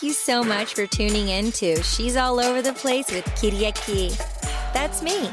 Thank you so much for tuning in to She's All Over the Place with Kiriaki. That's me.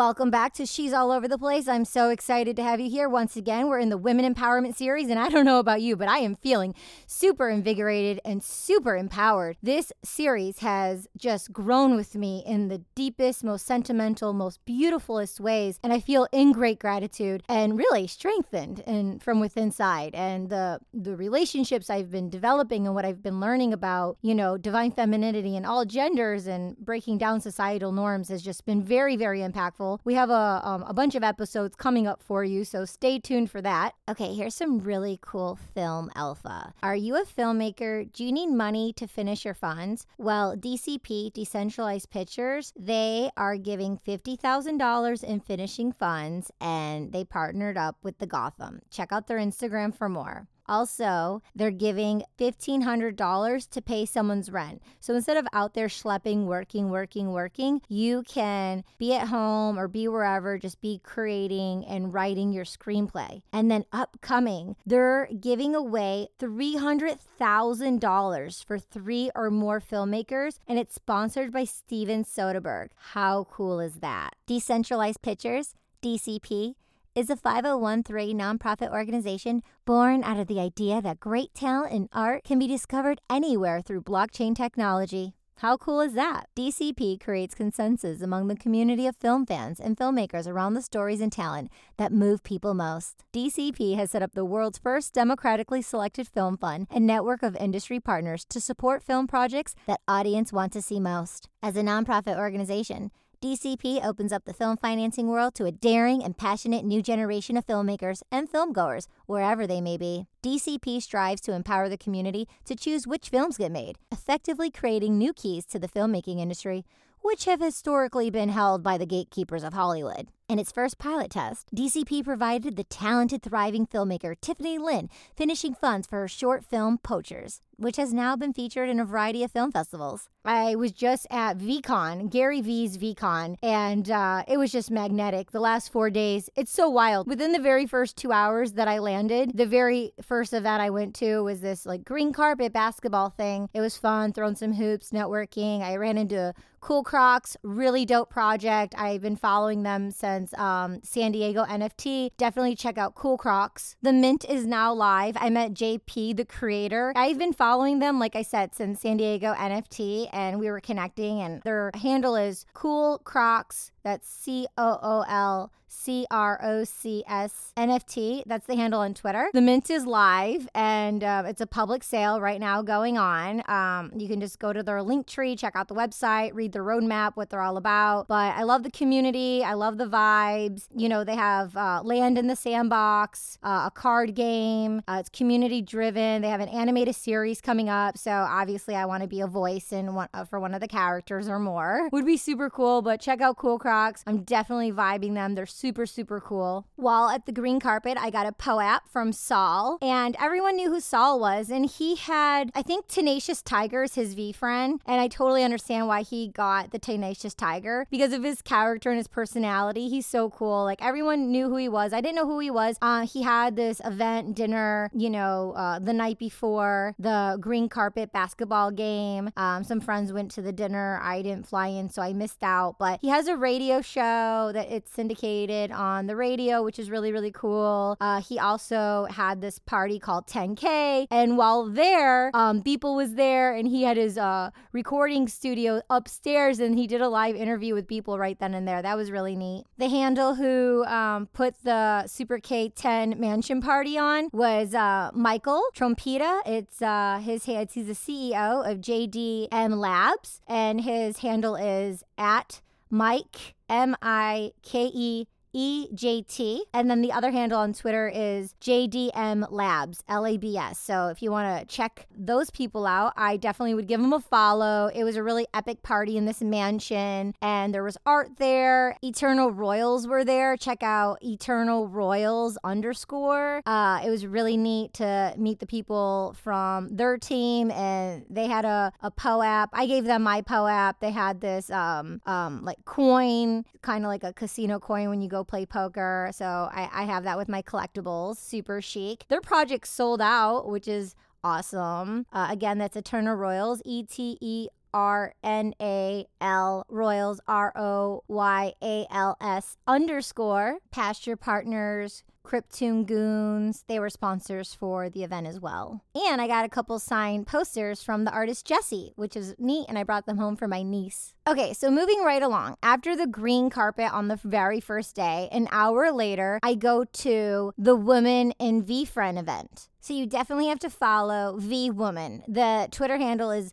Welcome back to She's All Over the Place. I'm so excited to have you here once again. We're in the Women Empowerment Series, and I don't know about you, but I am feeling super invigorated and super empowered. This series has just grown with me in the deepest, most sentimental, most beautifulest ways, and I feel in great gratitude and really strengthened and from within side. And the the relationships I've been developing and what I've been learning about, you know, divine femininity and all genders and breaking down societal norms has just been very, very impactful we have a, um, a bunch of episodes coming up for you, so stay tuned for that. Okay, here's some really cool film alpha. Are you a filmmaker? Do you need money to finish your funds? Well, DCP, Decentralized Pictures, they are giving $50,000 in finishing funds and they partnered up with the Gotham. Check out their Instagram for more. Also, they're giving $1,500 to pay someone's rent. So instead of out there schlepping, working, working, working, you can be at home or be wherever, just be creating and writing your screenplay. And then upcoming, they're giving away $300,000 for three or more filmmakers, and it's sponsored by Steven Soderbergh. How cool is that? Decentralized Pictures, DCP is a 501 nonprofit organization born out of the idea that great talent in art can be discovered anywhere through blockchain technology. How cool is that? DCP creates consensus among the community of film fans and filmmakers around the stories and talent that move people most. DCP has set up the world's first democratically selected film fund and network of industry partners to support film projects that audience want to see most. As a nonprofit organization, DCP opens up the film financing world to a daring and passionate new generation of filmmakers and filmgoers, wherever they may be. DCP strives to empower the community to choose which films get made, effectively creating new keys to the filmmaking industry, which have historically been held by the gatekeepers of Hollywood. In its first pilot test, DCP provided the talented, thriving filmmaker Tiffany Lynn finishing funds for her short film Poachers, which has now been featured in a variety of film festivals. I was just at VeeCon, Gary Vee's VeeCon, and uh, it was just magnetic. The last four days, it's so wild. Within the very first two hours that I landed, the very first event I went to was this like green carpet basketball thing. It was fun, throwing some hoops, networking. I ran into Cool Crocs, really dope project. I've been following them since um, San Diego NFT. Definitely check out Cool Crocs. The Mint is now live. I met JP, the creator. I've been following them, like I said, since San Diego NFT, and we were connecting, and their handle is Cool Crocs that's C O O L C R O C S NFT. That's the handle on Twitter. The Mint is live and uh, it's a public sale right now going on. Um, you can just go to their Linktree, check out the website, read the roadmap, what they're all about. But I love the community. I love the vibes. You know, they have uh, land in the sandbox, uh, a card game. Uh, it's community driven. They have an animated series coming up. So obviously, I want to be a voice in one, uh, for one of the characters or more. Would be super cool. But check out Cool Crocs. I'm definitely vibing them. They're super, super cool. While at the green carpet, I got a POAP from Saul, and everyone knew who Saul was. And he had, I think, Tenacious Tigers, his VeeFriend. And I totally understand why he got the Tenacious Tiger because of his character and his personality. He's so cool. Like everyone knew who he was. I didn't know who he was. Uh, he had this event dinner, you know, uh, the night before the green carpet basketball game. Um, some friends went to the dinner. I didn't fly in, so I missed out. But he has a radio show that it's syndicated on the radio, which is really, really cool. Uh, he also had this party called 10K. And while there, um, Beeple was there and he had his uh, recording studio upstairs and he did a live interview with Beeple right then and there. That was really neat. The handle who um, put the Super K10 mansion party on was uh, Michael Trompeta. It's uh, his he's the CEO of JDM Labs, and his handle is at Mike M I K E EJT. And then the other handle on Twitter is JDM Labs, L A B S. So if you want to check those people out, I definitely would give them a follow. It was a really epic party in this mansion, and there was art there. Eternal Royals were there. Check out Eternal Royals underscore. Uh, it was really neat to meet the people from their team, and they had a, a POAP. I gave them my POAP. They had this um, um, like coin, kind of like a casino coin when you go play poker. So I, I have that with my collectibles. Super chic. Their project sold out, which is awesome. Uh, again, that's Eternal Royals, E T E R N A L Royals, R O Y A L S underscore. Pasture Partners, Cryptune Goons. They were sponsors for the event as well. And I got a couple signed posters from the artist Jessie, which is neat, and I brought them home for my niece. Okay, so moving right along. After the green carpet on the very first day, an hour later, I go to the Women in VeeFriend event. So you definitely have to follow V Woman. The Twitter handle is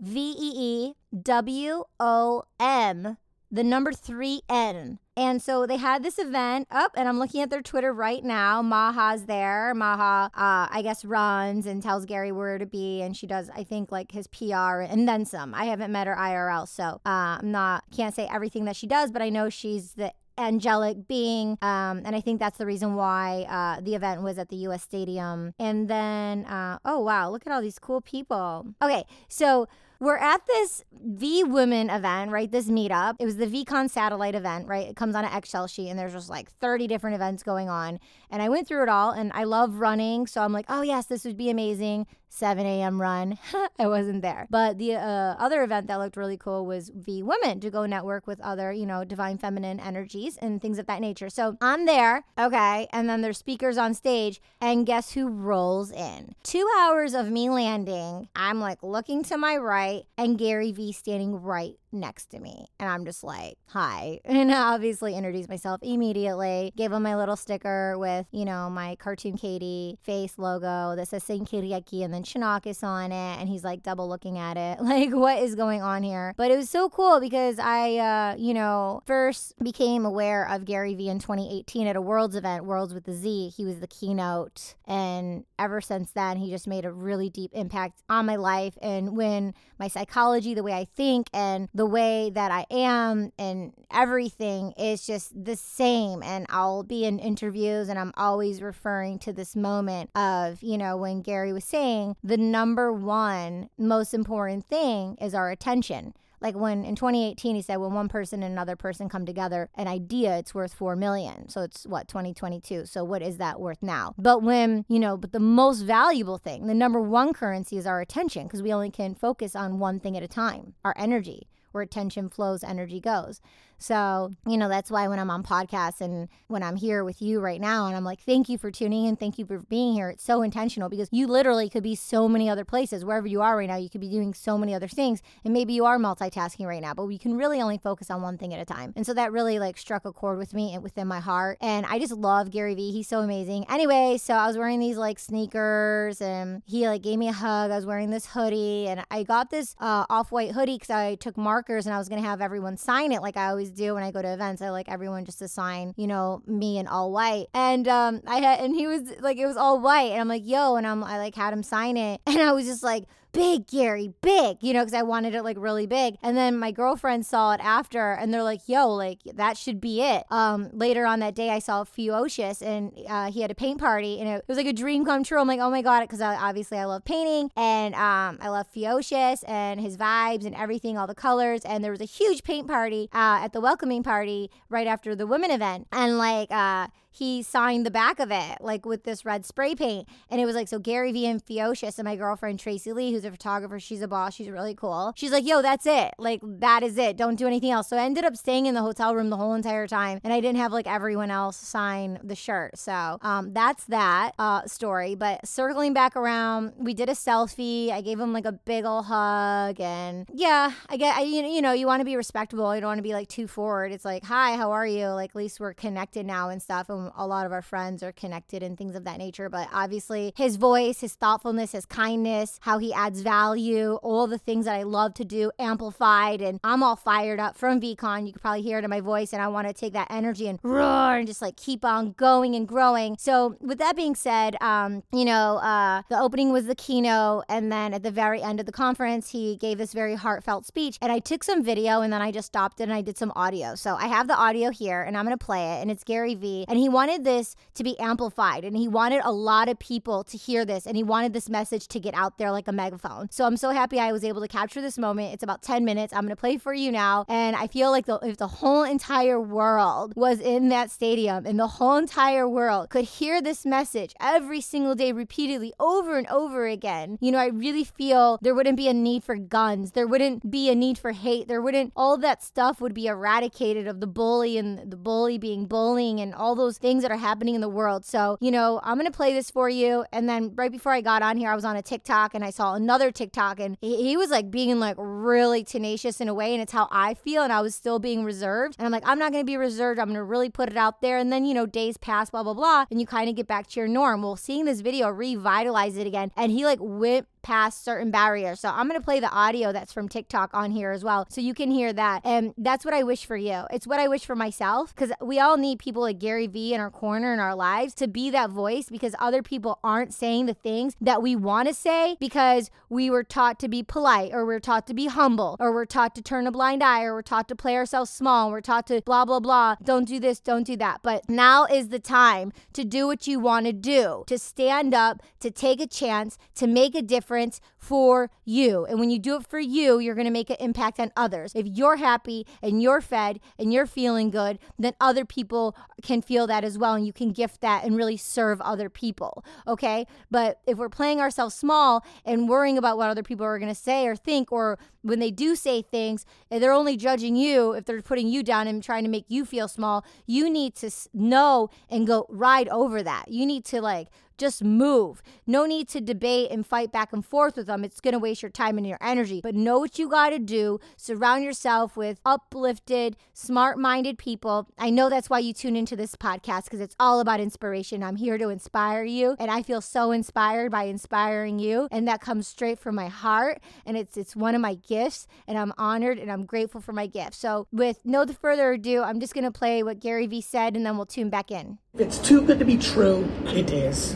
V E E W O M, the number three N. And so they had this event up, and I'm looking at their Twitter right now. Maha's there. Maha, uh, I guess, runs and tells Gary where to be, and she does, I think, like his PR and then some. I haven't met her IRL, so uh, I'm not can't say everything that she does, but I know she's the angelic being. Um, and I think that's the reason why uh, the event was at the US Stadium. And then, uh, oh, wow, look at all these cool people. Okay, so we're at this V Women event, right? This meetup. It was the VeeCon satellite event, right? It comes on an Excel sheet and there's just like 30 different events going on. And I went through it all and I love running. So I'm like, oh, yes, this would be amazing. 7 a.m. run. I wasn't there. But the uh, other event that looked really cool was V Women to go network with other, you know, divine feminine energies and things of that nature. So I'm there, okay, and then there's speakers on stage, and guess who rolls in? Two hours of me landing. I'm like looking to my right, and Gary Vee standing right next to me. And I'm just like, hi. And I obviously introduced myself immediately, gave him my little sticker with, you know, my cartoon Katie face logo that says Saint Kiriaki and then Chinakis on it. And he's like double looking at it. Like, what is going on here? But it was so cool because I, uh, you know, first became aware of Gary Vee in 2018 at a Worldz event, Worldz with the Z. He was the keynote. And ever since then, he just made a really deep impact on my life and when my psychology, the way I think, and the way that I am and everything is just the same. And I'll be in interviews and I'm always referring to this moment of, you know, when Gary was saying the number one most important thing is our attention. Like when in 2018 he said when one person and another person come together, an idea it's worth 4 million. So it's what 2022. So what is that worth now? But when, you know, but the most valuable thing, the number one currency is our attention because we only can focus on one thing at a time, our energy where attention flows, energy goes. So, you know, that's why when I'm on podcasts and when I'm here with you right now, and I'm like, thank you for tuning in. Thank you for being here. It's so intentional because you literally could be so many other places. Wherever you are right now, you could be doing so many other things. And maybe you are multitasking right now, but we can really only focus on one thing at a time. And so that really like struck a chord with me and within my heart. And I just love Gary Vee. He's so amazing. Anyway, so I was wearing these like sneakers and he like gave me a hug. I was wearing this hoodie and I got this uh, off white hoodie because I took markers and I was going to have everyone sign it like I always do when I go to events. I like everyone just to sign, you know, me in all white. And um, I had, and he was like, it was all white, and I'm like, yo, and I'm, I like had him sign it, and I was just like, big Gary, big, you know, because I wanted it like really big. And then my girlfriend saw it after and they're like, yo, like that should be it. Um, later on that day, I saw Fewocious and uh, he had a paint party and it, was like a dream come true. I'm like, oh my God, because obviously I love painting and um, I love Fewocious and his vibes and everything, all the colors. And there was a huge paint party uh, at the welcoming party right after the women event. And like, uh, he signed the back of it like with this red spray paint and it was like so gary vee and Fewocious and my girlfriend tracy lee who's a photographer she's a boss she's really cool. She's like yo that's it. Like that is it. Don't do anything else. So i ended up staying in the hotel room the whole entire time and i didn't have like everyone else sign the shirt. So um, that's that uh, story. But circling back around we did a selfie. I gave him like a big ol' hug and yeah i get I, you you know you want to be respectable. You don't want to be like too forward. It's like hi how are you? Like at least we're connected now and stuff and a lot of our friends are connected and things of that nature. But obviously, his voice, his thoughtfulness, his kindness, how he adds value, all the things that I love to do amplified. And I'm all fired up from VeeCon. You can probably hear it in my voice. And I want to take that energy and roar and just like keep on going and growing. So, with that being said, um, you know, uh, the opening was the keynote. And then at the very end of the conference, he gave this very heartfelt speech. And I took some video and then I just stopped it and I did some audio. So, I have the audio here and I'm going to play it. And it's Gary Vee. And he wanted this to be amplified and he wanted a lot of people to hear this and he wanted this message to get out there like a microphone. So I'm so happy I was able to capture this moment. It's about 10 minutes. I'm going to play for you now. And I feel like the, if the whole entire world was in that stadium and the whole entire world could hear this message every single day repeatedly over and over again, you know, I really feel there wouldn't be a need for guns. There wouldn't be a need for hate. There wouldn't, all that stuff would be eradicated of the bully and the bully being bullying and all those things that are happening in the world. So, you know, I'm going to play this for you. And then right before I got on here, I was on a TikTok and I saw another TikTok and he, he was like being like really tenacious in a way. And it's how I feel. And I was still being reserved. And I'm like, I'm not going to be reserved. I'm going to really put it out there. And then, you know, days pass, blah, blah, blah. And you kind of get back to your norm. Well, seeing this video revitalize it again. And he like went past certain barriers. So I'm going to play the audio that's from TikTok on here as well. So you can hear that. And that's what I wish for you. It's what I wish for myself because we all need people like Gary Vee in our corner in our lives to be that voice because other people aren't saying the things that we want to say because we were taught to be polite or we're taught to be humble or we're taught to turn a blind eye or we're taught to play ourselves small. We're taught to blah, blah, blah. Don't do this, don't do that. But now is the time to do what you want to do, to stand up, to take a chance, to make a difference for you. And when you do it for you, you're going to make an impact on others. If you're happy and you're fed and you're feeling good, then other people can feel that as well. And you can gift that and really serve other people. Okay. But if we're playing ourselves small and worrying about what other people are going to say or think, or when they do say things, they're only judging you if they're putting you down and trying to make you feel small, you need to know and go ride over that. You need to like, just move. No need to debate and fight back and forth with them. It's going to waste your time and your energy. But know what you got to do. Surround yourself with uplifted, smart minded people. I know that's why you tune into this podcast because it's all about inspiration. I'm here to inspire you. And I feel so inspired by inspiring you. And that comes straight from my heart. And it's, it's one of my gifts. And I'm honored and I'm grateful for my gift. So, with no further ado, I'm just going to play what Gary Vee said and then we'll tune back in. It's too good to be true. It is.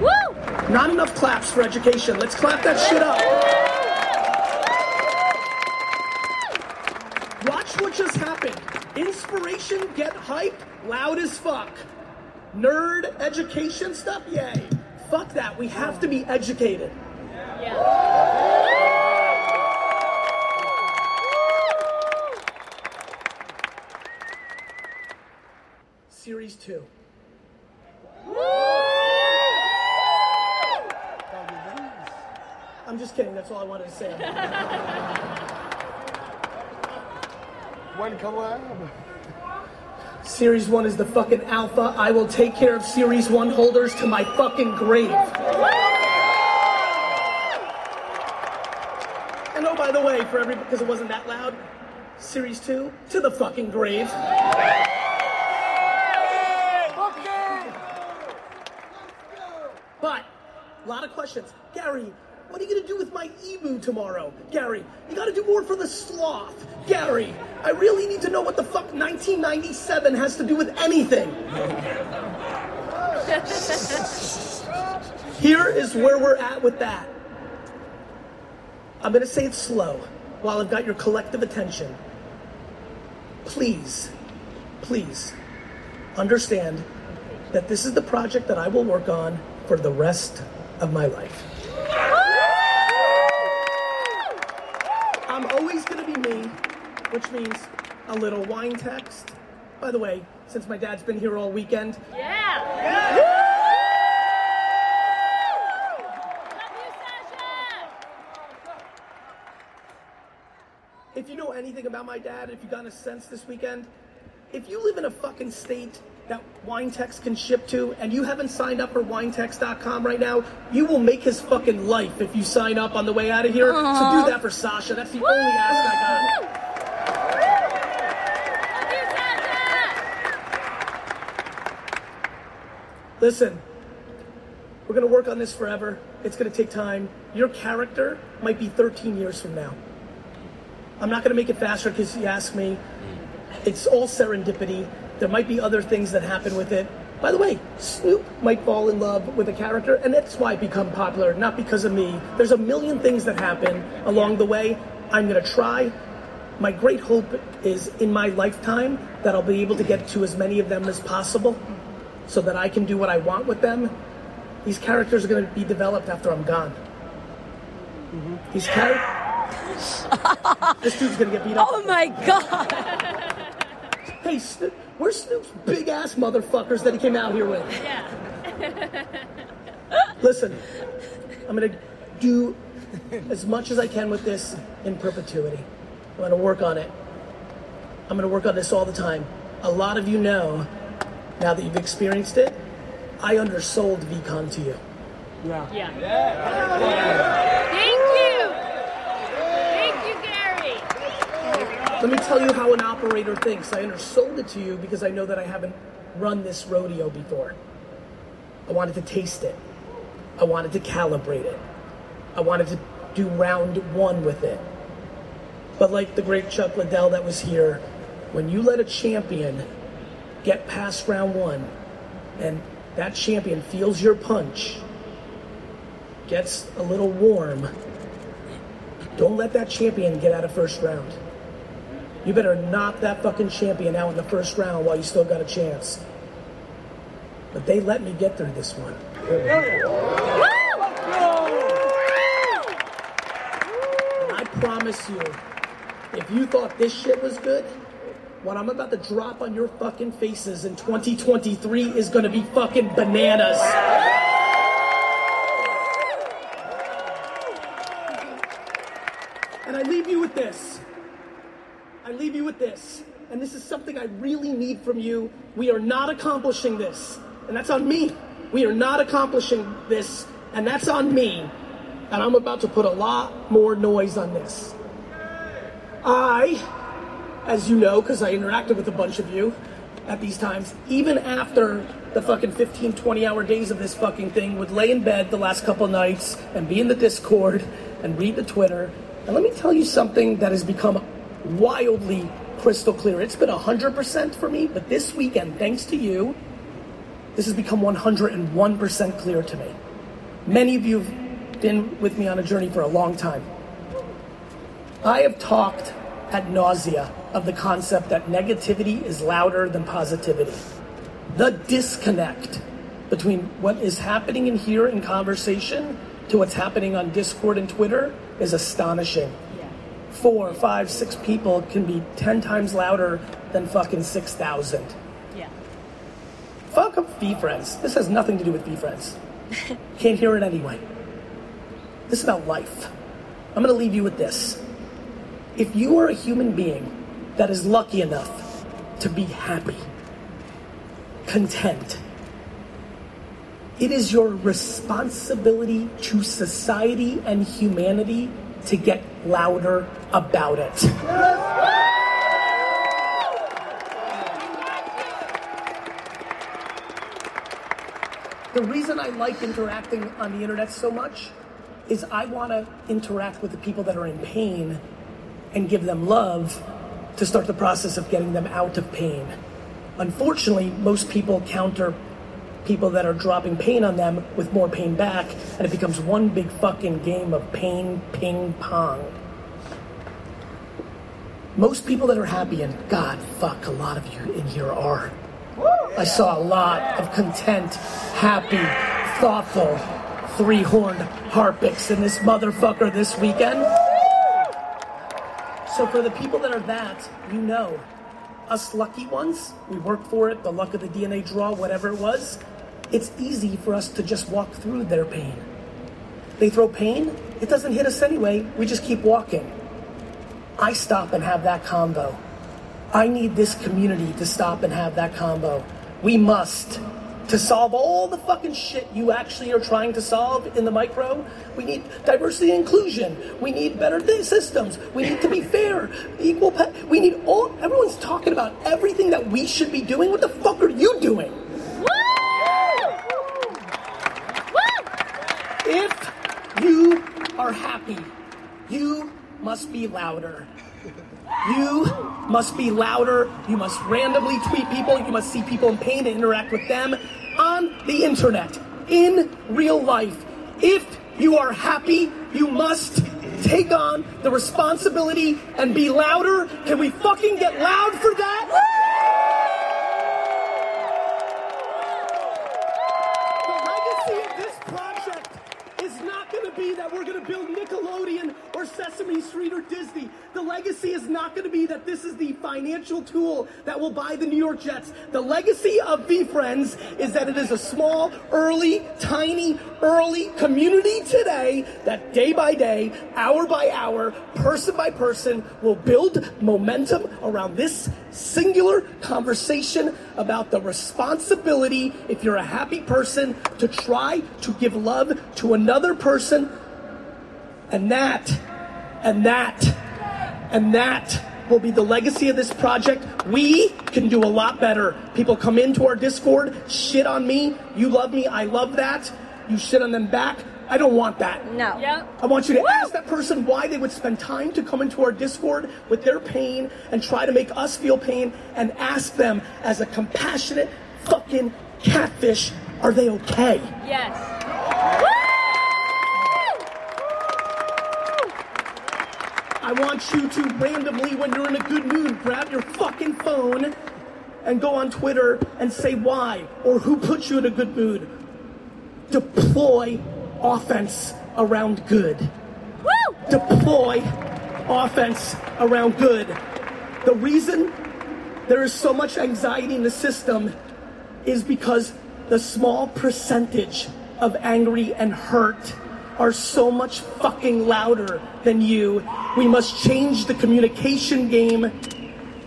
Woo! Not enough claps for education. Let's clap that shit up. Watch what just happened. Inspiration, get hype, loud as fuck. Nerd education stuff, yay. Fuck that. We have to be educated. Yeah. Series 2. I'm just kidding. That's all I wanted to say. When collab? Series 1 is the fucking alpha. I will take care of Series 1 holders to my fucking grave. And oh, by the way, for every because it wasn't that loud, Series 2 to the fucking grave. But, a lot of questions. Gary, what are you going to do with my emu tomorrow? Gary, you got to do more for the sloth. Gary, I really need to know what the fuck 1997 has to do with anything. Here is where we're at with that. I'm going to say it slow while I've got your collective attention. Please, please understand that this is the project that I will work on for the rest of my life. I'm always going to be me, which means a little wine text. By the way, since my dad's been here all weekend. Yeah! yeah. If you know anything about my dad, if you got a sense this weekend, if you live in a fucking state that Winetext can ship to, and you haven't signed up for winetext.com right now, you will make his fucking life if you sign up on the way out of here. Aww. So do that for Sasha. That's the Woo! only ask I got. Listen, we're going to work on this forever. It's going to take time. Your character might be 13 years from now. I'm not going to make it faster because you asked me. It's all serendipity. There might be other things that happen with it. By the way, Snoop might fall in love with a character, and that's why I become popular, not because of me. There's a million things that happen along the way. I'm going to try. My great hope is in my lifetime that I'll be able to get to as many of them as possible so that I can do what I want with them. These characters are going to be developed after I'm gone. Mm-hmm. He's carried. this dude's gonna get beat up. Oh my god! Hey, Snoop, where's Snoop's big ass motherfuckers that he came out here with? Yeah. Listen, I'm gonna do as much as I can with this in perpetuity. I'm gonna work on it. I'm gonna work on this all the time. A lot of you know, now that you've experienced it, I undersold VeeCon to you. Yeah. Yeah. Thank you. Thank you, Gary. Let me tell you how an operator thinks. I undersold it to you because I know that I haven't run this rodeo before. I wanted to taste it. I wanted to calibrate it. I wanted to do round one with it. But like the great Chuck Liddell that was here, when you let a champion get past round one and that champion feels your punch, gets a little warm, don't let that champion get out of first round. You better knock that fucking champion out in the first round while you still got a chance. But they let me get through this one. I promise you, if you thought this shit was good, what I'm about to drop on your fucking faces in 2023 is gonna be fucking bananas. And I leave you with this. Leave you with this. And this is something I really need from you. We are not accomplishing this. And that's on me. We are not accomplishing this. And that's on me. And I'm about to put a lot more noise on this. I, as you know, because I interacted with a bunch of you at these times, even after the fucking 15, 20 hour days of this fucking thing, would lay in bed the last couple nights and be in the Discord and read the Twitter. And let me tell you something that has become wildly crystal clear. It's been 100% for me, but this weekend, thanks to you, this has become 101% clear to me. Many of you have been with me on a journey for a long time. I have talked at nausea of the concept that negativity is louder than positivity. The disconnect between what is happening in here in conversation to what's happening on Discord and Twitter is astonishing. Four, five, six people can be 10 times louder than fucking 6,000. Yeah. Fuck up VeeFriends. This has nothing to do with VeeFriends. Can't hear it anyway. This is about life. I'm going to leave you with this. If you are a human being that is lucky enough to be happy, content, it is your responsibility to society and humanity to get louder about it. The reason I like interacting on the internet so much is I want to interact with the people that are in pain and give them love to start the process of getting them out of pain. Unfortunately, most people counter people that are dropping pain on them with more pain back, and it becomes one big fucking game of pain ping pong. Most people that are happy, and God fuck, a lot of you in here are. I saw a lot of content, happy, thoughtful, three horned harpics in this motherfucker this weekend. So, for the people that are that, you know, us lucky ones, we worked for it, the luck of the DNA draw, whatever it was, it's easy for us to just walk through their pain. They throw pain, it doesn't hit us anyway, we just keep walking. I stop and have that combo. I need this community to stop and have that combo. We must. To solve all the fucking shit you actually are trying to solve in the micro, we need diversity and inclusion. We need better th- systems. We need to be fair, equal pay. We need all. Everyone's talking about everything that we should be doing. What the fuck are you doing? If you are happy, you must be louder. You must be louder. You must randomly tweet people. You must see people in pain and interact with them on the internet, in real life. If you are happy, you must take on the responsibility and be louder. Can we fucking get loud for that? The legacy of this project is not going to be that we're going to build Nickelodeon or Sesame Street or Disney. The legacy is not going to be that this is the financial tool that will buy the New York Jets. The legacy of VeeFriends is that it is a small, early, tiny, early community today that day by day, hour by hour, person by person will build momentum around this singular conversation about the responsibility, if you're a happy person, to try to give love to another person. And that, and that, and that will be the legacy of this project. We can do a lot better. People come into our Discord, shit on me. You love me. I love that. You shit on them back. I don't want that. No. Yep. I want you to ask that person why they would spend time to come into our Discord with their pain and try to make us feel pain and ask them as a compassionate fucking catfish, are they okay? Yes. I want you to randomly, when you're in a good mood, grab your fucking phone and go on Twitter and say why or who put you in a good mood. Deploy offense around good. Woo! Deploy offense around good. The reason there is so much anxiety in the system is because the small percentage of angry and hurt are so much fucking louder than you. We must change the communication game.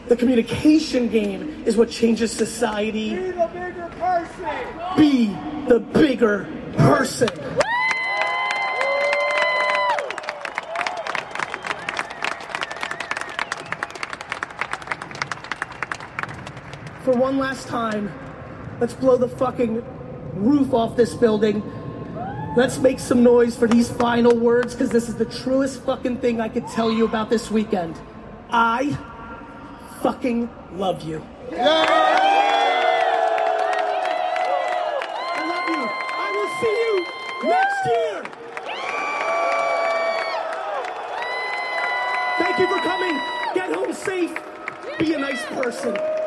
The communication game is what changes society. Be the bigger person. Be the bigger person. For one last time, let's blow the fucking roof off this building. Let's make some noise for these final words because this is the truest fucking thing I could tell you about this weekend. I fucking love you. I love you. I will see you next year. Thank you for coming. Get home safe. Be a nice person.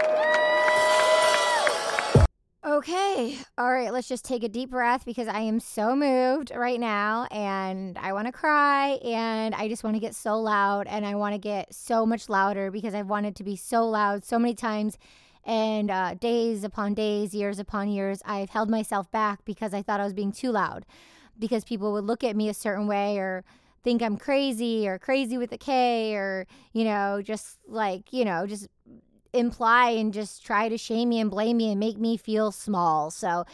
Okay. All right. Let's just take a deep breath because I am so moved right now and I want to cry and I just want to get so loud and I want to get so much louder because I've wanted to be so loud so many times. And uh, days upon days, years upon years, I've held myself back because I thought I was being too loud because people would look at me a certain way or think I'm crazy or crazy with a K or, you know, just like, you know, just imply and just try to shame me and blame me and make me feel small. So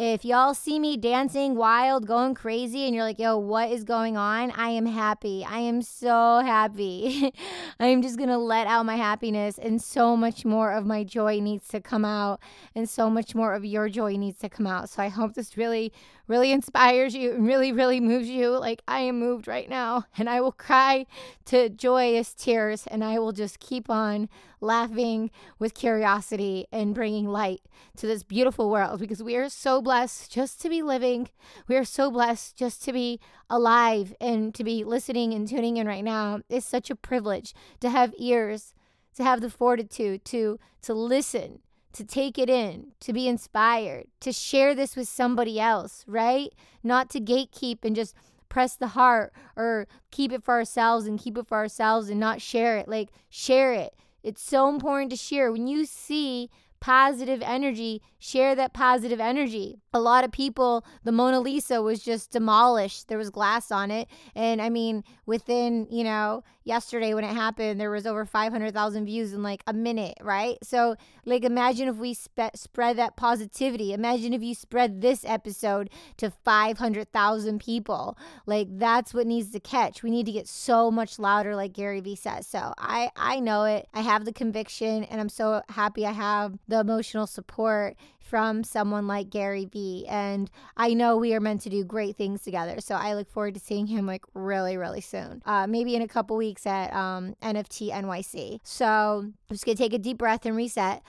if y'all see me dancing wild, going crazy, and you're like, yo, what is going on? I am happy. I am so happy. I am just going to let out my happiness, and so much more of my joy needs to come out, and so much more of your joy needs to come out. So I hope this really, really inspires you and really, really moves you. Like I am moved right now, and I will cry to joyous tears, and I will just keep on laughing with curiosity and bringing light to this beautiful world because we are so blessed just to be living. We are so blessed just to be alive and to be listening and tuning in right now. It's such a privilege to have ears, to have the fortitude to to listen, to take it in, to be inspired, to share this with somebody else, right? Not to gatekeep and just press the heart or keep it for ourselves and keep it for ourselves and not share it. Like share it. It's so important to share. When you see positive energy, share that positive energy. A lot of people, the Mona Lisa was just demolished. There was glass on it. And I mean, within, you know, yesterday when it happened, there was over 500,000 views in like a minute, right? So, like, imagine if we spe- spread that positivity. Imagine if you spread this episode to 500,000 people. Like, that's what needs to catch. We need to get so much louder, like Gary Vee says. So, I, I know it. I have the conviction, and I'm so happy I have the emotional support from someone like Gary Vee. And I know we are meant to do great things together. So I look forward to seeing him like really, really soon. Uh, maybe in a couple weeks at um, NFT NYC. So I'm just going to take a deep breath and reset.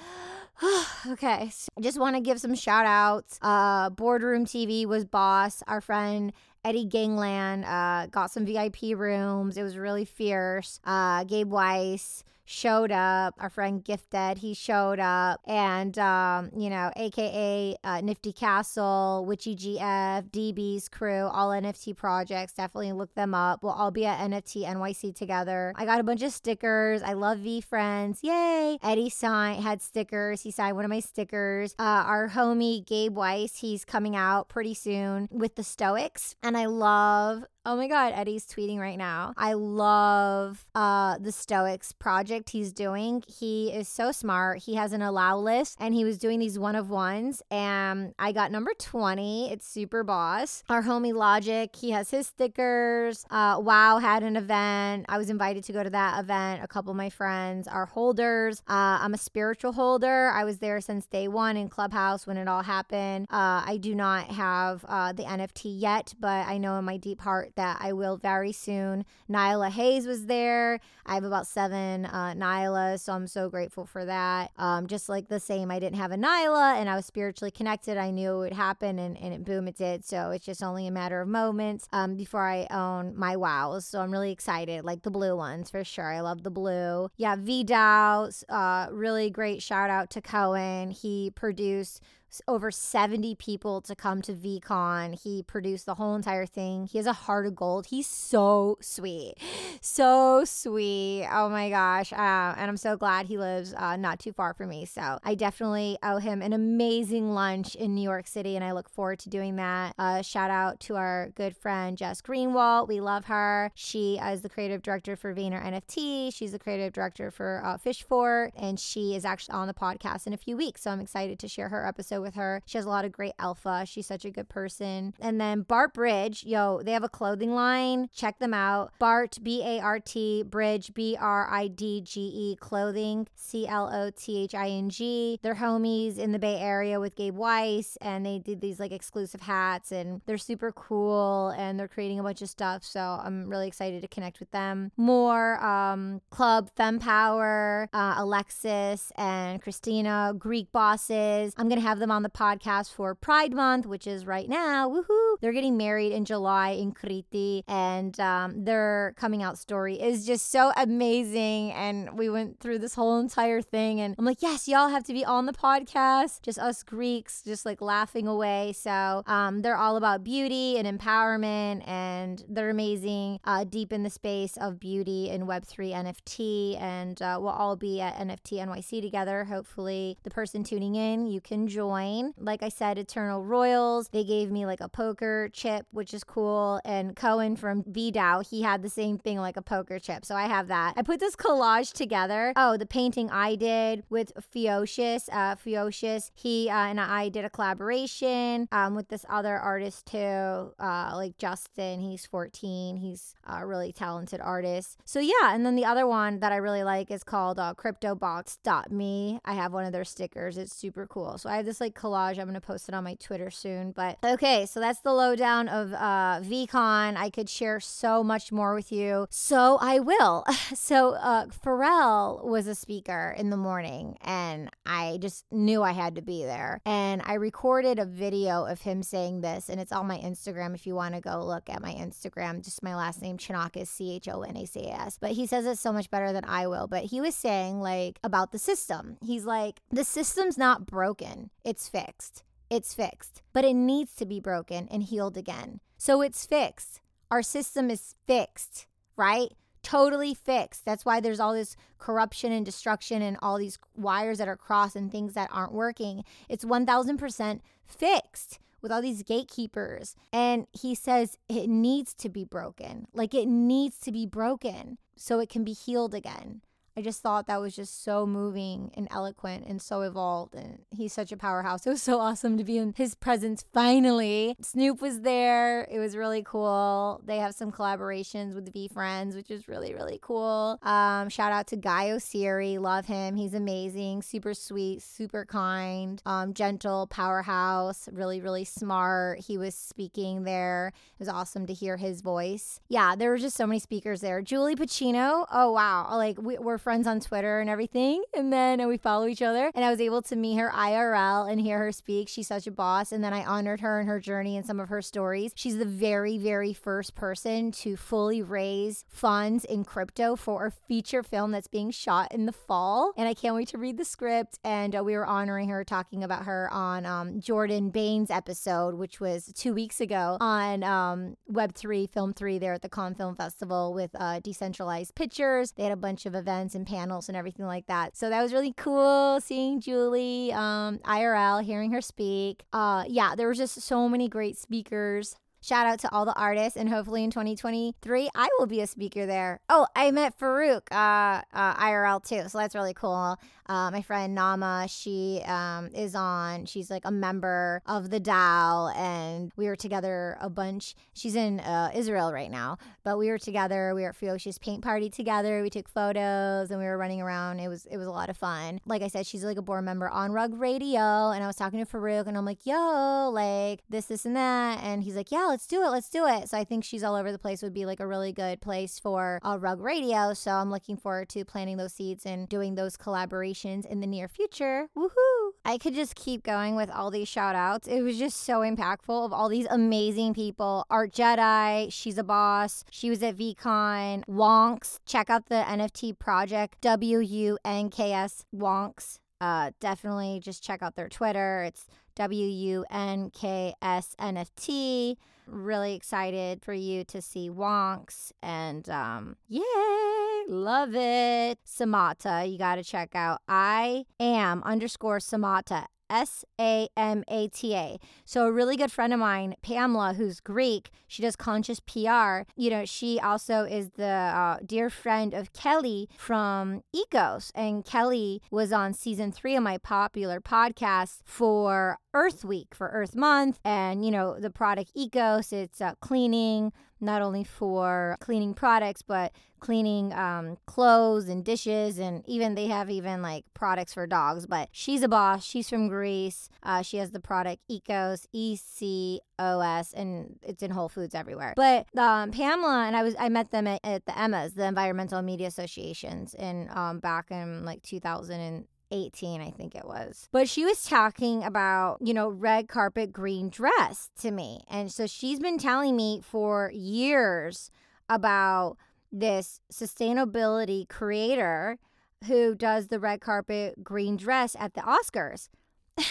okay, so I just want to give some shout outs. Uh, Boardroom TV was boss, our friend Eddie Gangland uh, got some VIP rooms. It was really fierce. Uh, Gabe Weiss, showed up. Our friend Gifted, he showed up. And, um, you know, AKA uh, Nifty Castle, Witchy GF, DB's crew, all NFT projects. Definitely look them up. We'll all be at NFT NYC together. I got a bunch of stickers. I love VeeFriends. Yay. Eddie signed, had stickers. He signed one of my stickers. Uh, our homie Gabe Weiss, he's coming out pretty soon with the Stoics. And I love Oh my God, Eddie's tweeting right now. I love uh, the Stoics project he's doing. He is so smart. He has an allow list and he was doing these one of ones. And I got number 20. It's super boss. Our homie Logic, he has his stickers. Uh, wow had an event. I was invited to go to that event. A couple of my friends are holders. Uh, I'm a spiritual holder. I was there since day one in Clubhouse when it all happened. Uh, I do not have uh, the NFT yet, but I know in my deep heart that I will very soon. Nyla Hayes was there. I have about seven uh, Nylas, so I'm so grateful for that. Um, just like the same, I didn't have a Nyla and I was spiritually connected. I knew it would happen and, and it, boom, it did. So it's just only a matter of moments um, before I own my wows. So I'm really excited, like the blue ones for sure. I love the blue. Yeah, VDAO, uh, really great shout out to Cohen. He produced over 70 people to come to VeeCon. He produced the whole entire thing. He has a heart of gold. He's so sweet. So sweet. Oh my gosh. Uh, and I'm so glad he lives uh, not too far from me. So I definitely owe him an amazing lunch in New York City, and I look forward to doing that. Uh, shout out to our good friend Jess Greenwald. We love her. She is the creative director for Vayner NFT. She's the creative director for uh, Fishfort, and she is actually on the podcast in a few weeks. So I'm excited to share her episode with her. She has a lot of great alpha. She's such a good person. And then Bart Bridge, yo, they have a clothing line. Check them out. Bart, B A R T, Bridge, B R I D G E, clothing, C L O T H I N G. They're homies in the Bay Area with Gabe Weiss, and they did these like exclusive hats, and they're super cool, and they're creating a bunch of stuff. So I'm really excited to connect with them. More um, Club Fempower, uh, Alexis, and Christina, Greek bosses. I'm to have them on the podcast for Pride Month, which is right now. Woohoo! They're getting married in July in Kriti, and um, their coming out story is just so amazing. And we went through this whole entire thing, and I'm like, yes, y'all have to be on the podcast. Just us Greeks, just like laughing away. So um, they're all about beauty and empowerment, and they're amazing, uh, deep in the space of beauty and Web3 NFT. And uh, we'll all be at NFT NYC together. Hopefully, the person tuning in, you can join. Like I said, Eternal Royals, they gave me like a poker chip, which is cool. And Cohen from VDAO, he had the same thing like a poker chip. So I have that. I put this collage together. Oh, the painting I did with Fewocious. Uh, Fewocious, he uh, and I did a collaboration um, with this other artist too, uh, like Justin. He's 14. He's a really talented artist. So yeah, and then the other one that I really like is called uh, CryptoBox.me. I have one of their stickers. It's super cool. So I have this like collage. I'm gonna post it on my Twitter soon. But okay, so that's the lowdown of uh, VeeCon. I could share so much more with you, so I will. So uh, Pharrell was a speaker in the morning, and I just knew I had to be there. And I recorded a video of him saying this, and it's on my Instagram. If you want to go look at my Instagram, just my last name Chonacas, C H O N A C A S. But he says it so much better than I will. But he was saying like about the system. He's like, the system's not broken; it's fixed. It's fixed, but it needs to be broken and healed again. So it's fixed. Our system is fixed, right? Totally fixed. That's why there's all this corruption and destruction and all these wires that are crossed and things that aren't working. It's 1000% fixed with all these gatekeepers. And he says it needs to be broken. Like it needs to be broken so it can be healed again. I just thought that was just so moving and eloquent and so evolved. And he's such a powerhouse. It was so awesome to be in his presence finally. Snoop was there. It was really cool. They have some collaborations with the Friends, which is really, really cool. Um, shout out to Guy Oseary. Love him. He's amazing. Super sweet, super kind, um, gentle, powerhouse, really, really smart. He was speaking there. It was awesome to hear his voice. Yeah, there were just so many speakers there. Julie Pacino. Oh, wow. Like, we, we're friends on Twitter and everything. And then we follow each other. And I was able to meet her IRL and hear her speak. She's such a boss. And then I honored her and her journey and some of her stories. She's the very, very first person to fully raise funds in crypto for a feature film that's being shot in the fall. And I can't wait to read the script. And uh, we were honoring her, talking about her on um, Jordan Bain's episode, which was two weeks ago on um, Web3, Film 3 there at the Con Film Festival with uh, Decentralized Pictures. They had a bunch of events and panels and everything like that. So that was really cool seeing Julie um, IRL, hearing her speak. Uh, yeah, there was just so many great speakers. Shout out to all the artists, and hopefully in 2023, I will be a speaker there. Oh, I met Farouk uh, uh, IRL too, so that's really cool. Uh, my friend Nama, she um, is on. She's like a member of the DAO, and we were together a bunch. She's in uh, Israel right now, but we were together. We were at Fewocious's paint party together. We took photos, and we were running around. It was it was a lot of fun. Like I said, she's like a board member on Rug Radio, and I was talking to Farokh, and I'm like, "Yo, like this, this, and that," and he's like, "Yeah, let's do it, let's do it." So I think she's all over the place. Would be like a really good place for a Rug Radio. So I'm looking forward to planting those seeds and doing those collaborations in the near future. Woohoo! I could just keep going with all these shout outs. It was just so impactful of all these amazing people. Art Jedi, she's a boss. She was at VeeCon. Wunks, check out the NFT project, W U N K S Wunks. Uh, definitely just check out their Twitter. It's W U N K S N F T. Really excited for you to see Wunks and um, yay, love it. Samata, you got to check out. I am underscore Samata S A M A T A. So, a really good friend of mine, Pamela, who's Greek, she does conscious PR. You know, she also is the uh, dear friend of Kelly from Ecos. And Kelly was on season three of my popular podcast for Earth Week, for Earth Month. And, you know, the product Ecos, it's uh, cleaning not only for cleaning products, but cleaning um, clothes and dishes. And even they have even like products for dogs. But she's a boss. She's from Greece. Uh, she has the product Ecos, E C O S, and it's in Whole Foods everywhere. But um, Pamela and I was I met them at, at the EMAs, the Environmental Media Associations, in um, back in like 2000 and 18, I think it was. But she was talking about, you know, red carpet green dress to me. And so she's been telling me for years about this sustainability creator who does the red carpet green dress at the Oscars.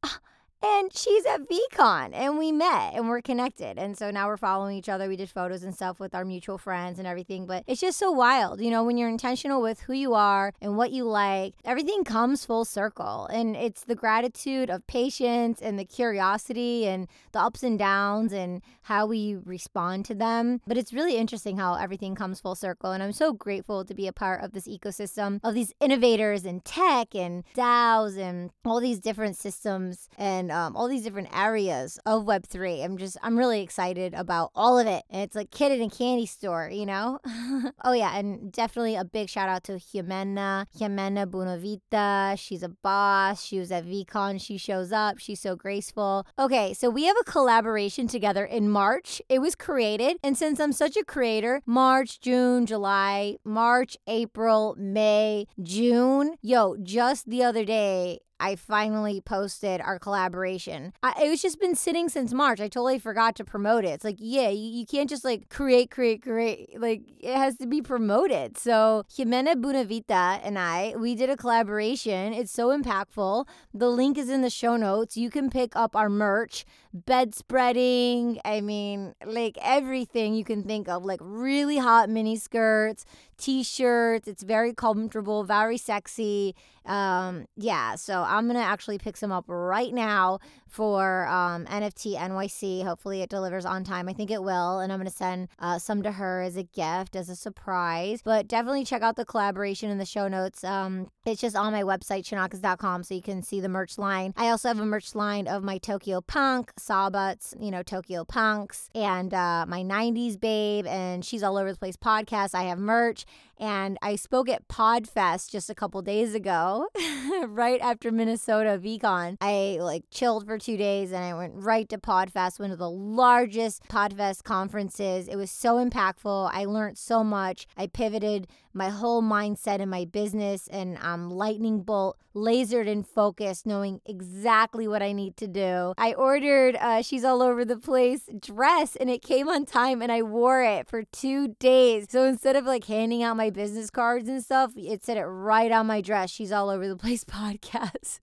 Ah, And she's at VeeCon and we met and we're connected. And so now we're following each other. We did photos and stuff with our mutual friends and everything. But it's just so wild. You know, when you're intentional with who you are and what you like, everything comes full circle. And it's the gratitude of patience and the curiosity and the ups and downs and how we respond to them. But it's really interesting how everything comes full circle. And I'm so grateful to be a part of this ecosystem of these innovators and tech and DAOs and all these different systems and um, all these different areas of Web3. I'm just, I'm really excited about all of it. And it's like kid in a candy store, you know? oh, yeah. And definitely a big shout out to Jimena, Jimena Bunavita. She's a boss. She was at VeeCon. She shows up. She's so graceful. Okay, so we have a collaboration together in March. It was created. And since I'm such a creator, March, June, July, March, April, May, June. Yo, just the other day, I finally posted our collaboration. I, it was just been sitting since March. I totally forgot to promote it. It's like, yeah, you, you can't just like create, create, create. Like it has to be promoted. So Jimena Bunavita and I, we did a collaboration. It's so impactful. The link is in the show notes. You can pick up our merch, bedspreading. I mean, like everything you can think of, like really hot mini skirts, t-shirts. It's very comfortable, very sexy. Um, yeah, so I'm gonna actually pick some up right now for um, NFT NYC. Hopefully, it delivers on time. I think it will, and I'm gonna send uh, some to her as a gift, as a surprise. But definitely check out the collaboration in the show notes. Um, it's just on my website, chonacas.com, so you can see the merch line. I also have a merch line of my Tokyo Punk, Sawbutt's, you know, Tokyo Punks, and uh, my 90s Babe, and She's All Over the Place podcast. I have merch. And I spoke at Podfest just a couple days ago, right after Minnesota VeeCon. I like chilled for two days and I went right to Podfest, one of the largest Podfest conferences. It was so impactful. I learned so much. I pivoted my whole mindset in my business and I'm lightning bolt, lasered and focused, knowing exactly what I need to do. I ordered uh, She's All Over the Place dress and it came on time and I wore it for two days. So instead of like handing out my business cards and stuff, it said it right on my dress. She's All Over the Place podcast.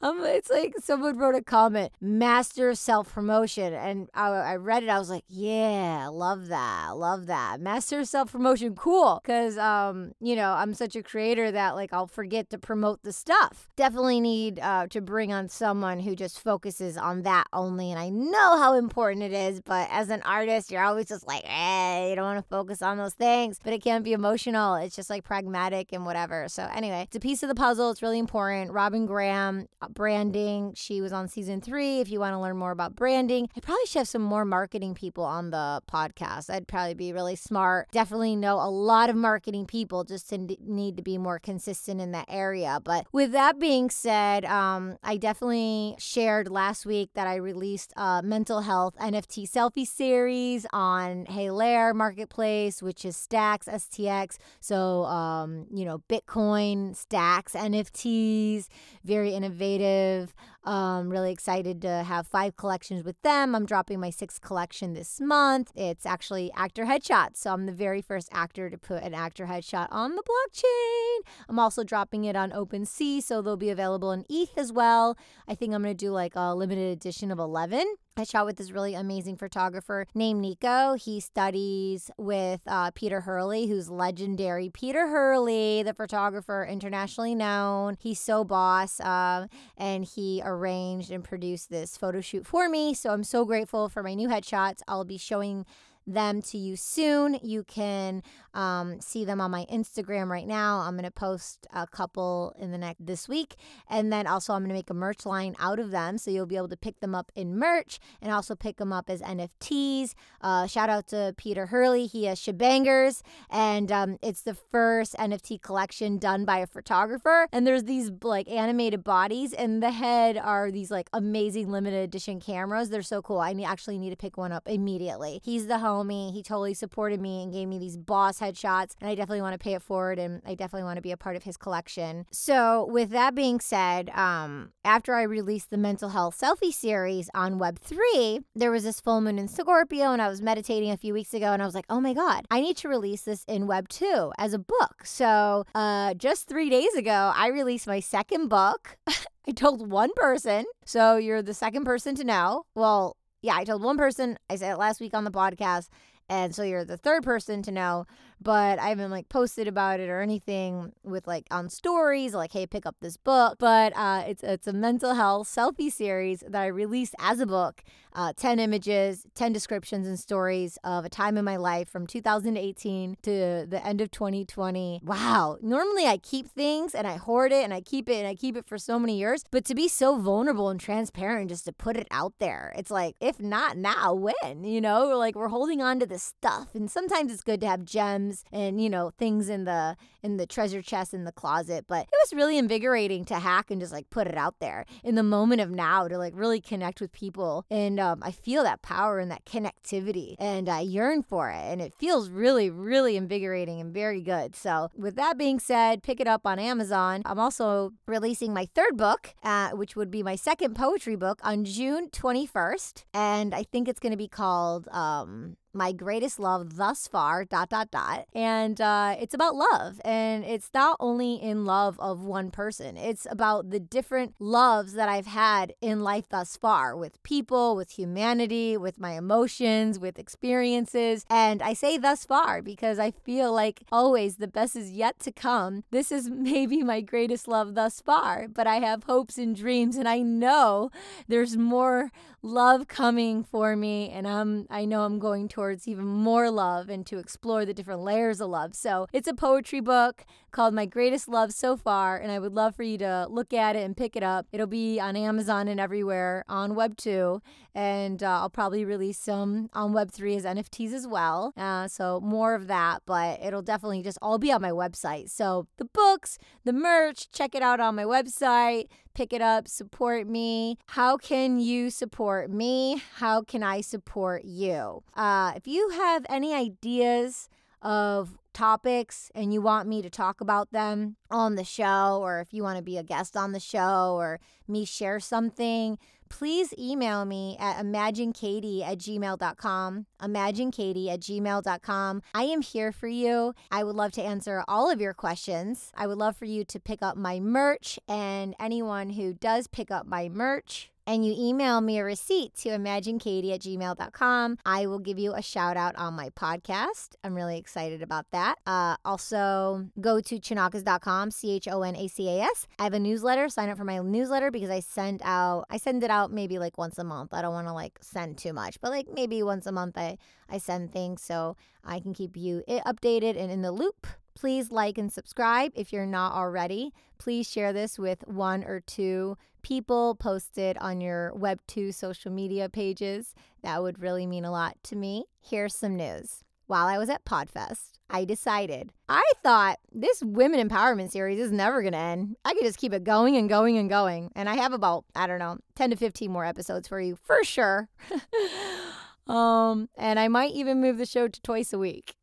um, it's like someone wrote a comment, master self promotion. And I, I read it. I was like, yeah, love that. Love that. Master self promotion. Cool. Cause, um, you know, I'm such a creator that like I'll forget to promote the stuff. Definitely need uh, to bring on someone who just focuses on that only. And I know how important it is, but as an artist, you're always just like, eh, you don't want to focus on those things, but it can't be emotional. It's just like pragmatic and whatever. So, anyway, it's a piece of the puzzle. It's really important. Robin Graham, uh, branding. She was on season three. If you want to learn more about branding, I probably should have some more marketing people on the podcast. I'd probably be really smart. Definitely know a lot of marketing people, just to need to be more consistent in that area. But with that being said, um, I definitely shared last week that I released a mental health NFT selfie series on Helair Marketplace, which is Stacks, STX. So, um, you know, Bitcoin, Stacks, NFTs, very innovative. Um, really excited to have five collections with them. I'm dropping my sixth collection this month. It's actually actor headshots. So I'm the very first actor to put an actor headshot on the blockchain. I'm also dropping it on OpenSea, so they'll be available in ETH as well. I think I'm going to do like a limited edition of 11. I shot with this really amazing photographer named Nico. He studies with uh, Peter Hurley, who's legendary. Peter Hurley, the photographer, internationally known. He's so boss, uh, and he arranged and produced this photo shoot for me. So I'm so grateful for my new headshots. I'll be showing them to you soon. You can um, see them on my Instagram right now. I'm gonna post a couple in the next this week, and then also I'm gonna make a merch line out of them, so you'll be able to pick them up in merch and also pick them up as NFTs. Uh, shout out to Peter Hurley. He has Shebangers, and um, it's the first NFT collection done by a photographer. And there's these like animated bodies, and the head are these like amazing limited edition cameras. They're so cool. I actually need to pick one up immediately. He's the home me. He totally supported me and gave me these boss headshots, and I definitely want to pay it forward, and I definitely want to be a part of his collection. So, with that being said, um, after I released the mental health selfie series on Web3, there was this full moon in Scorpio, and I was meditating a few weeks ago, and I was like, oh my God, I need to release this in Web2 as a book. So, uh, just three days ago, I released my second book. I told one person. So you're the second person to know. Well, yeah, I told one person, I said it last week on the podcast. And so you're the third person to know but I haven't like posted about it or anything with like on stories like hey pick up this book. But uh, it's it's a mental health selfie series that I released as a book uh, 10 images 10 descriptions and stories of a time in my life from 2018 to the end of 2020 wow. Normally I keep things and I hoard it and I keep it and I keep it for so many years but to be so vulnerable and transparent just to put it out there it's like if not now when? You know like we're holding on to this stuff. And sometimes it's good to have gems and you know things in the in the treasure chest in the closet but it was really invigorating to hack and just like put it out there in the moment of now to like really connect with people. And um, i feel that power and that connectivity and i yearn for it and it feels really really invigorating and very good. So with that being said pick it up on amazon. I'm also releasing my third book uh, which would be my second poetry book on june 21st and i think it's going to be called um, my greatest love thus far dot dot dot. And uh, it's about love. And it's not only in love of one person. It's about the different loves that i've had in life thus far with people with humanity with my emotions with experiences. And i say thus far because i feel like always the best is yet to come. This is maybe my greatest love thus far but i have hopes and dreams and i know there's more love coming for me. And i'm i know i'm going towards towards even more love and to explore the different layers of love. So it's a poetry book called My Greatest Love So Far, and I would love for you to look at it and pick it up. It'll be on Amazon and everywhere on Web2, and uh, I'll probably release some on Web3 as NFTs as well. Uh, so more of that, but it'll definitely just all be on my website. So the books, the merch, check it out on my website pick it up, support me. How can you support me? How can I support you? Uh, if you have any ideas of topics and you want me to talk about them on the show, or if you want to be a guest on the show, or me share something, please email me at imaginekatie at gmail.com. Imaginekatie at gmail.com. I am here for you. I would love to answer all of your questions. I would love for you to pick up my merch, and anyone who does pick up my merch, and you email me a receipt to imaginekatie at gmail.com, I will give you a shout out on my podcast. I'm really excited about that. Uh, also, go to chonacas.com, C H O N A C A S. I have a newsletter. Sign up for my newsletter because I send out, I send it out maybe like once a month. I don't want to like send too much, but like maybe once a month I, I send things so I can keep you updated and in the loop. Please like and subscribe if you're not already. Please share this with one or two people, post it on your Web2 social media pages. That would really mean a lot to me. Here's some news. While I was at Podfest, I decided I thought this women empowerment series is never going to end. I could just keep it going and going and going. And I have about, I don't know, 10 to 15 more episodes for you for sure. um, and I might even move the show to twice a week.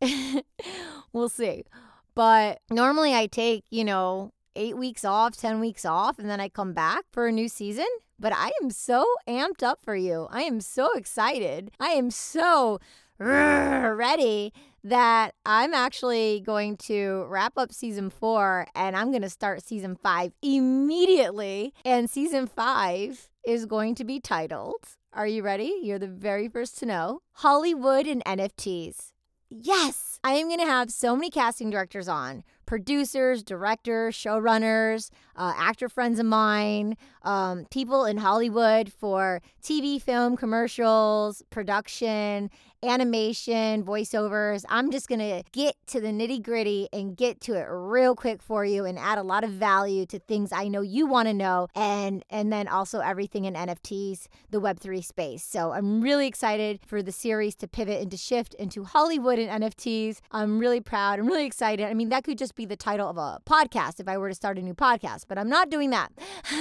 we'll see. But normally I take, you know, eight weeks off, 10 weeks off, and then I come back for a new season. But I am so amped up for you. I am so excited. I am so ready that I'm actually going to wrap up season four and I'm going to start season five immediately. And season five is going to be titled, Are you ready? You're the very first to know Hollywood and NFTs. Yes, I am going to have so many casting directors on. Producers, directors, showrunners, uh, actor friends of mine, um, people in Hollywood for TV, film, commercials, production, animation, voiceovers. I'm just going to get to the nitty gritty and get to it real quick for you and add a lot of value to things I know you want to know and and then also everything in NFTs, the web3 space. So I'm really excited for the series to pivot and to shift into Hollywood and NFTs. I'm really proud. I'm really excited. I mean, that could just be the title of a podcast if I were to start a new podcast, but I'm not doing that.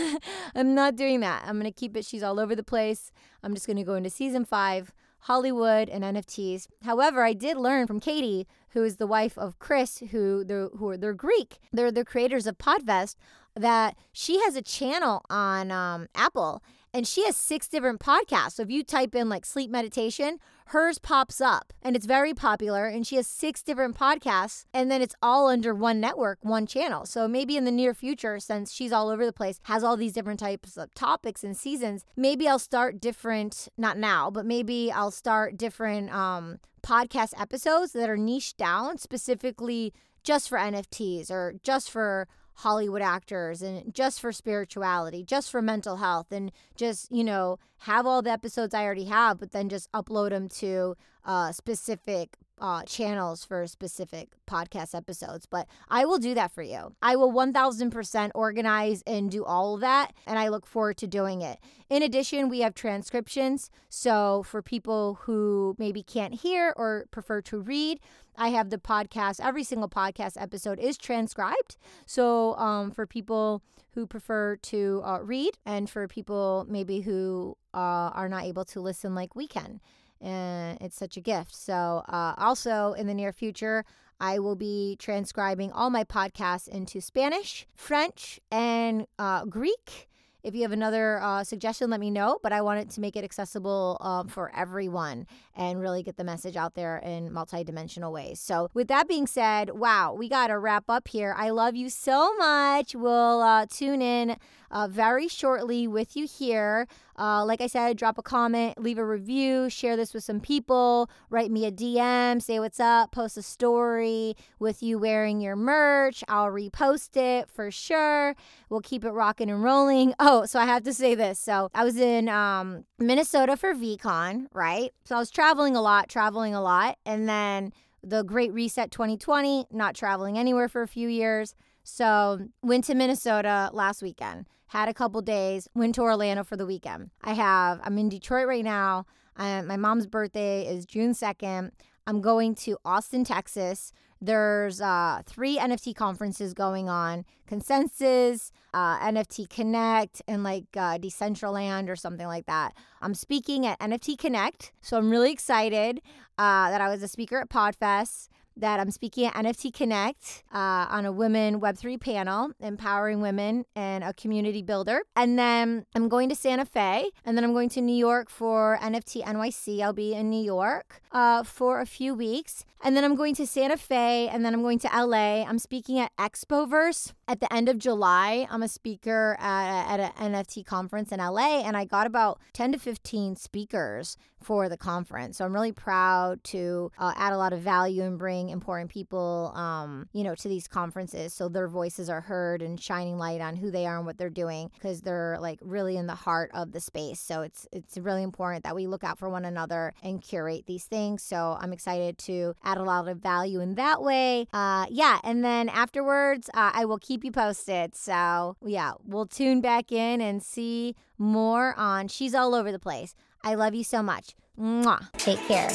I'm not doing that. I'm going to keep it she's all over the place. I'm just going to go into season 5 Hollywood and NFTs. However, I did learn from Katie, who is the wife of Chris, who they're, who are they're Greek. They're the creators of Podfest, that she has a channel on um, Apple and she has six different podcasts. So if you type in like sleep meditation, hers pops up and it's very popular. And she has six different podcasts and then it's all under one network, one channel. So maybe in the near future, since she's all over the place, has all these different types of topics and seasons, maybe I'll start different, not now, but maybe I'll start different um, podcast episodes that are niched down specifically just for NFTs or just for Hollywood actors and just for spirituality, just for mental health, and just, you know, have all the episodes I already have, but then just upload them to uh, specific uh, channels for specific podcast episodes. But I will do that for you. I will 1000% organize and do all of that. And I look forward to doing it. In addition, we have transcriptions. So for people who maybe can't hear or prefer to read, I have the podcast, every single podcast episode is transcribed. So um, for people who prefer to uh, read and for people maybe who uh, are not able to listen like we can. And it's such a gift. So, uh, also in the near future, I will be transcribing all my podcasts into Spanish, French, and uh, Greek. If you have another uh, suggestion, let me know. But I wanted to make it accessible um, for everyone and really get the message out there in multidimensional ways. So, with that being said, wow, we got to wrap up here. I love you so much. We'll uh, tune in uh, very shortly with you here Uh, like I said, drop a comment, leave a review, share this with some people, write me a DM, say what's up, post a story with you wearing your merch. I'll repost it for sure. We'll keep it rocking and rolling. Oh, so I have to say this. So I was in um, Minnesota for VeeCon, right? So I was traveling a lot, traveling a lot. And then the Great Reset 2020, not traveling anywhere for a few years. So went to Minnesota last weekend, had a couple days, went to Orlando for the weekend. I have, I'm in Detroit right now. My mom's birthday is June 2nd. I'm going to Austin, Texas. There's uh, three NFT conferences going on Consensus, uh, NFT Connect, and like uh, Decentraland or something like that. I'm speaking at NFT Connect, so I'm really excited uh, that I was a speaker at PodFest that I'm speaking at NFT Connect uh, on a women Web3 panel, empowering women and a community builder. And then I'm going to Santa Fe, and then I'm going to New York for NFT NYC. I'll be in New York uh, for a few weeks. And then I'm going to Santa Fe, and then I'm going to LA. I'm speaking at Expoverse at the end of July. I'm a speaker at, at an NFT conference in LA, and I got about 10 to 15 speakers for the conference. So I'm really proud to uh, add a lot of value and bring important people, um, you know, to these conferences so their voices are heard and shining light on who they are and what they're doing because they're like really in the heart of the space. So it's it's really important that we look out for one another and curate these things. So I'm excited to add a lot of value in that way. Uh, yeah, and then afterwards, uh, I will keep you posted. So yeah, we'll tune back in and see more on She's All Over the Place. I love you so much. Mwah. Take care.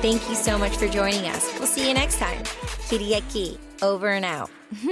Thank you so much for joining us. We'll see you next time. Kitty Key, over and out.